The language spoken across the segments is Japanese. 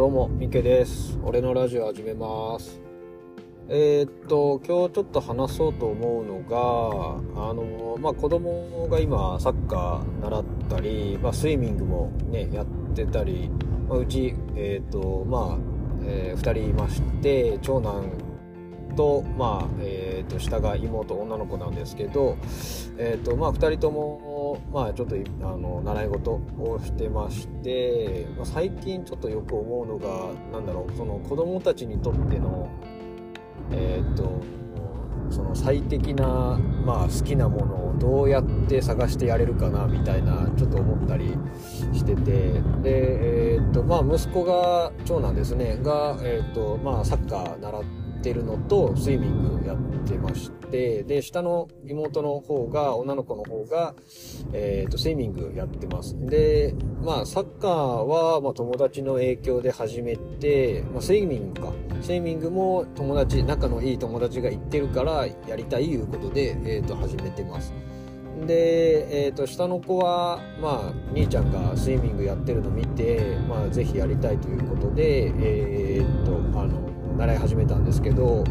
どうも、みけです。俺のラジオ始めます。えーっと、今日ちょっと話そうと思うのが、あの、まあ、子供が今、サッカー習ったり、まあ、スイミングもね、やってたり、まあ、うち、えーっと、まあ、えー二人いまして、長男と、まあ、えっと、下が妹、女の子なんですけど、えーとまあ、2人とも、まあ、ちょっとあの習い事をしてまして、まあ、最近ちょっとよく思うのがなんだろうその子供たちにとっての、えー、とその最適な、まあ、好きなものをどうやって探してやれるかなみたいなちょっと思ったりしててで、えーとまあ、息子が長男ですねが、えーとまあ、サッカー習ってるのとスイミングやってましてで下の妹の方が女の子の方が、えー、とスイミングやってます。でまあサッカーは、まあ、友達の影響で始めて、まあ、スイミングか。スイミングも友達仲のいい友達が行ってるからやりたいいうことで、えー、と始めてます。で、えー、と下の子は、まあ、兄ちゃんがスイミングやってるの見て、まあ、ぜひやりたいということで、えー、とあの習い始めたんですけど、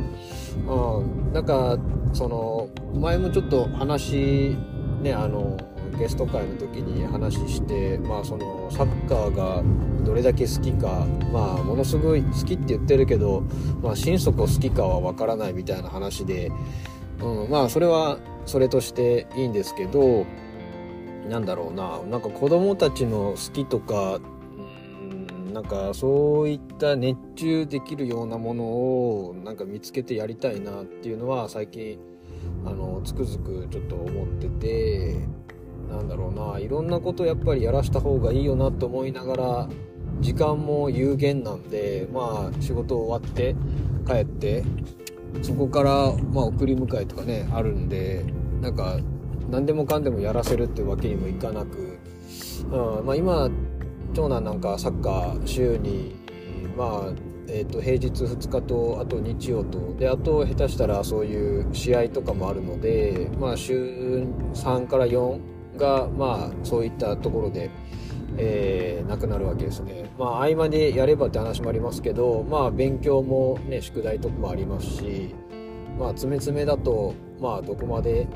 うん、なんかその前もちょっと話ねあのゲスト会の時に話して、まあ、そのサッカーがどれだけ好きか、まあ、ものすごい好きって言ってるけど、まあ、心底好きかは分からないみたいな話で、うん、まあそれはそれとしていいんですけどなんだろうななんか子供たちの好きとかなんかそういった熱中できるようなものをなんか見つけてやりたいなっていうのは最近あのつくづくちょっと思っててなんだろうないろんなことやっぱりやらした方がいいよなと思いながら時間も有限なんでまあ仕事終わって帰ってそこからまあ送り迎えとかねあるんでなんか何でもかんでもやらせるってわけにもいかなく、うんまあ、今長男なんかサッカー週にまあえー、と平日2日とあと日曜とであと下手したらそういう試合とかもあるので、まあ、週3から4がまあそういったところで、えーなくなるわけですね。まあ合間でやればって話もありますけどまあ勉強もね宿題とかもありますしまあ詰め詰めだとまあどこまで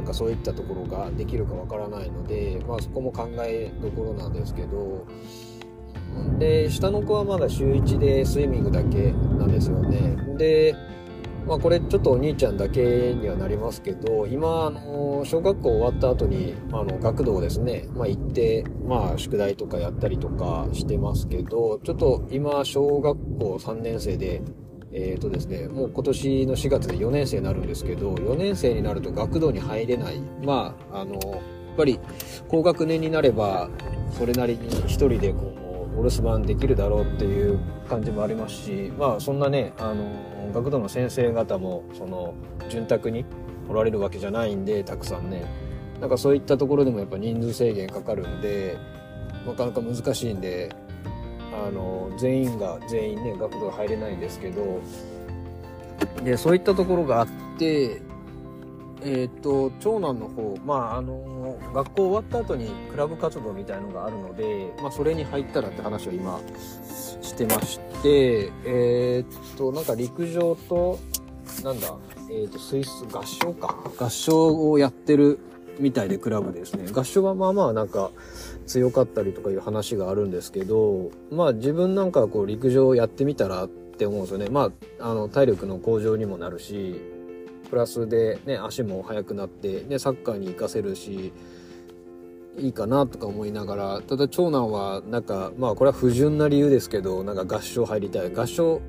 なんかそういったところができるかわからないので、まあ、そこも考えどころなんですけどで下の子はまだ週1でスイミングだけなんですよね。で、まあ、これちょっとお兄ちゃんだけにはなりますけど今あの小学校終わった後にあの学童ですね、まあ、行って、まあ、宿題とかやったりとかしてますけどちょっと今小学校3年生でえーとですね、もう今年の4月で4年生になるんですけど4年生になると学童に入れない。まああのやっぱり高学年になればそれなりに一人でこうお留守番できるだろうっていう感じもありますしまあそんなねあの学童の先生方もその潤沢におられるわけじゃないんでたくさんね。なんかそういったところでもやっぱ人数制限かかるんでなかなか難しいんであの全員が全員ね学童入れないんですけど。でそういったところがあってえっ、と長男の方まああの学校終わった後にクラブ活動みたいのがあるので、まあ、それに入ったらって話を今してましてえっ、となんか陸上となんだえっ、とスイス合唱か。合唱をやってるみたいでクラブですね。合唱はまあまあなんか強かったりとかいう話があるんですけどまあ自分なんかこう陸上やってみたらって思うんですよね。まああの体力の向上にもなるしプラスでね足も速くなってでサッカーに活かせるしいいかなとか思いながらただ長男はなんかまあこれは不純な理由ですけどなんか合唱入りたい。合唱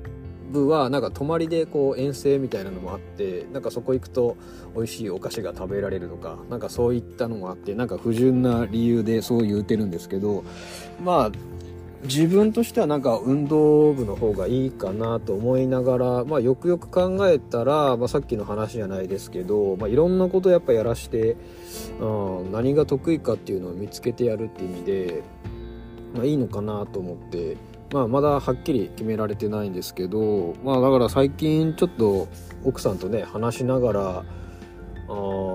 部はなんか泊まりでこう遠征みたいなのもあってなんかそこ行くと美味しいお菓子が食べられるとかなんかそういったのもあってなんか不純な理由でそう言うてるんですけどまあ自分としてはなんか運動部の方がいいかなと思いながら、まあ、よくよく考えたら、まあ、さっきの話じゃないですけど、まあ、いろんなことやっぱやらして、うん、何が得意かっていうのを見つけてやるって意味で、まあ、いいのかなと思って、まあ、まだはっきり決められてないんですけど、まあ、だから最近ちょっと奥さんとね話しながらあ、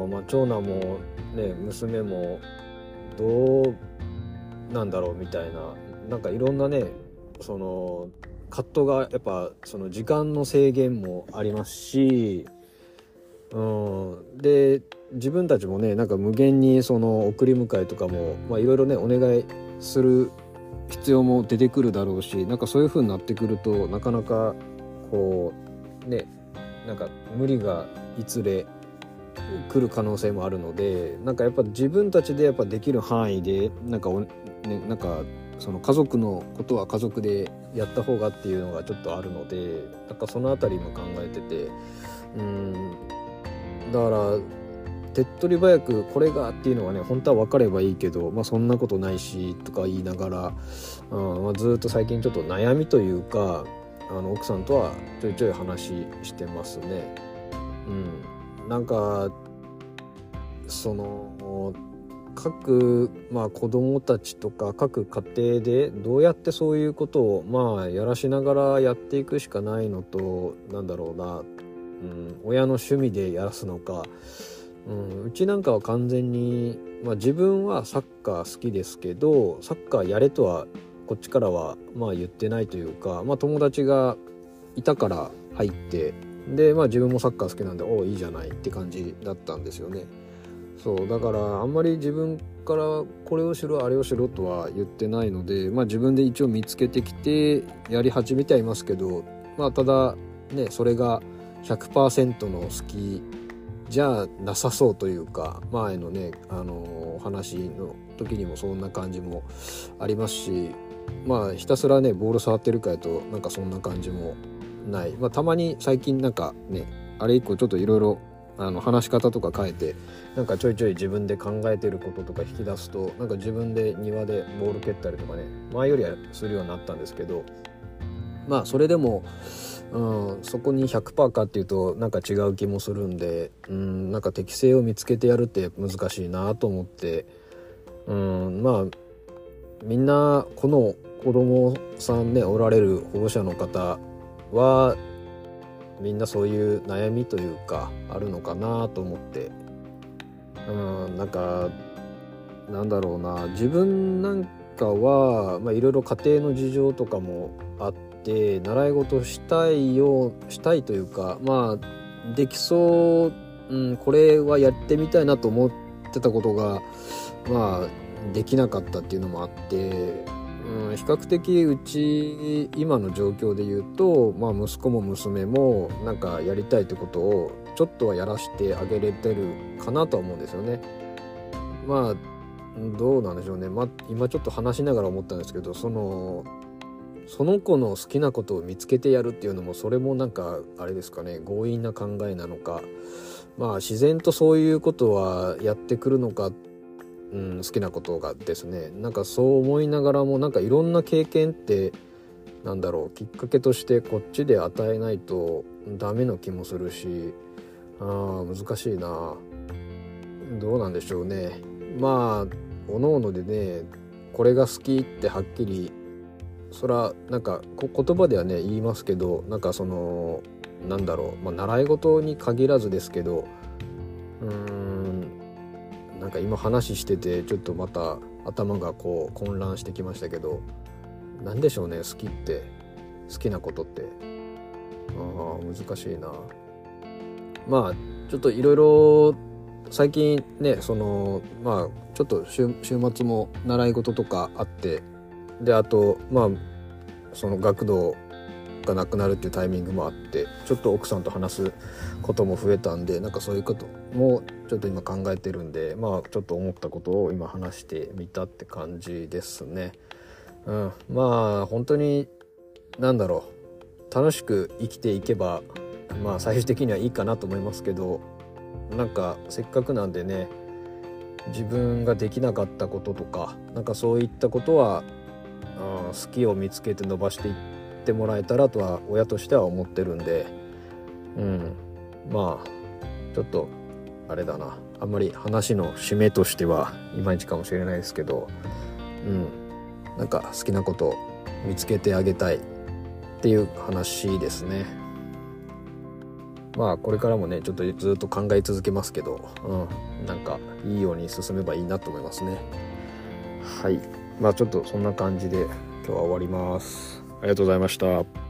まあ、長男も、ね、娘もどうなんだろうみたいななんかいろんなねその葛藤がやっぱその時間の制限もありますし、うん、で自分たちもねなんか無限にその送り迎えとかもいろいろねお願いする必要も出てくるだろうしなんかそういう風になってくるとなかなかこうねなんか無理がいつれ来る可能性もあるのでなんかやっぱ自分たちでやっぱできる範囲でなんか、ね、なんかその家族のことは家族でやった方がっていうのがちょっとあるのでなんかその辺りも考えててうんだから手っ取り早くこれがっていうのがね本当は分かればいいけど、まあ、そんなことないしとか言いながら、うんまあ、ずっと最近ちょっと悩みというかあの奥さんとはちょいちょい話してますね。うん、なんかその各、まあ、子供たちとか各家庭でどうやってそういうことをまあやらしながらやっていくしかないのとなんだろうな、うん、親の趣味でやらすのか、うん、うちなんかは完全に、まあ、自分はサッカー好きですけどサッカーやれとはこっちからはまあ言ってないというか、まあ、友達がいたから入ってで、まあ、自分もサッカー好きなんでおおいいじゃないって感じだったんですよね。そうだからあんまり自分からこれをしろあれをしろとは言ってないので、まあ、自分で一応見つけてきてやり始めてはいますけど、まあ、ただねそれが100%の好きじゃなさそうというか前のねあのお話の時にもそんな感じもありますしまあひたすらねボール触ってるかやとなんかそんな感じもない、まあ、たまに最近なんかねあれ以降ちょっといろいろ話し方とか変えてなんかちょいちょい自分で考えてることとか引き出すとなんか自分で庭でボール蹴ったりとかね前よりはするようになったんですけどまあそれでも、うん、そこに100%かっていうとなんか違う気もするんで、うん、なんか適性を見つけてやるって難しいなと思って、うん、まあみんなこの子供さんねおられる保護者の方はみんなそういう悩みというかあるのかなと思ってうんなんかなんだろうな自分なんかはいろいろ家庭の事情とかもあって習い事したいようしたいというかまあできそう、うん、これはやってみたいなと思ってたことがまあできなかったっていうのもあってうん、比較的うち今の状況で言うと、まあ、息子も娘もなんかやりたいってことをちょっとはやらしてあげれてるかなとは思うんですよね。まあどうなんでしょうね、ま、今ちょっと話しながら思ったんですけどそのその子の好きなことを見つけてやるっていうのもそれもなんかあれですかね。強引な考えなのか。まあ自然とそういうことはやってくるのかうん、好きなことがですね。なんかそう思いながらもなんかいろんな経験ってなんだろうきっかけとしてこっちで与えないとダメな気もするしあ難しいな。どうなんでしょうね。まあおのおのでねこれが好きってはっきりそらなんか言葉ではね言いますけどなんかそのなんだろう、まあ、習い事に限らずですけどうーんなんか今話しててちょっとまた頭がこう混乱してきましたけど何でしょうね好きって好きなことって。あ難しいな。まあちょっといろいろ最近ねそのまあちょっと週末も習い事とかあってであとまあその学童がなくなるっていうタイミングもあってちょっと奥さんと話すことも増えたんでなんかそういうこともちょっと今考えてるんでまあちょっと思ったことを今話してみたって感じですね。うん、まあ本当に何だろう楽しく生きていけばまあ最終的にはいいかなと思いますけどなんかせっかくなんでね自分ができなかったこととかなんかそういったことは、好きを見つけて伸ばしていってもらえたらとは親としては思ってるんでうんまあちょっとあれだな。あんまり話の締めとしてはいまいちかもしれないですけどうんなんか好きなことを見つけてあげたいっていう話ですね。まあこれからもねちょっとずっと考え続けますけど、うん、なんかいいように進めばいいなと思いますね。はい。まあちょっとそんな感じで今日は終わります。ありがとうございました。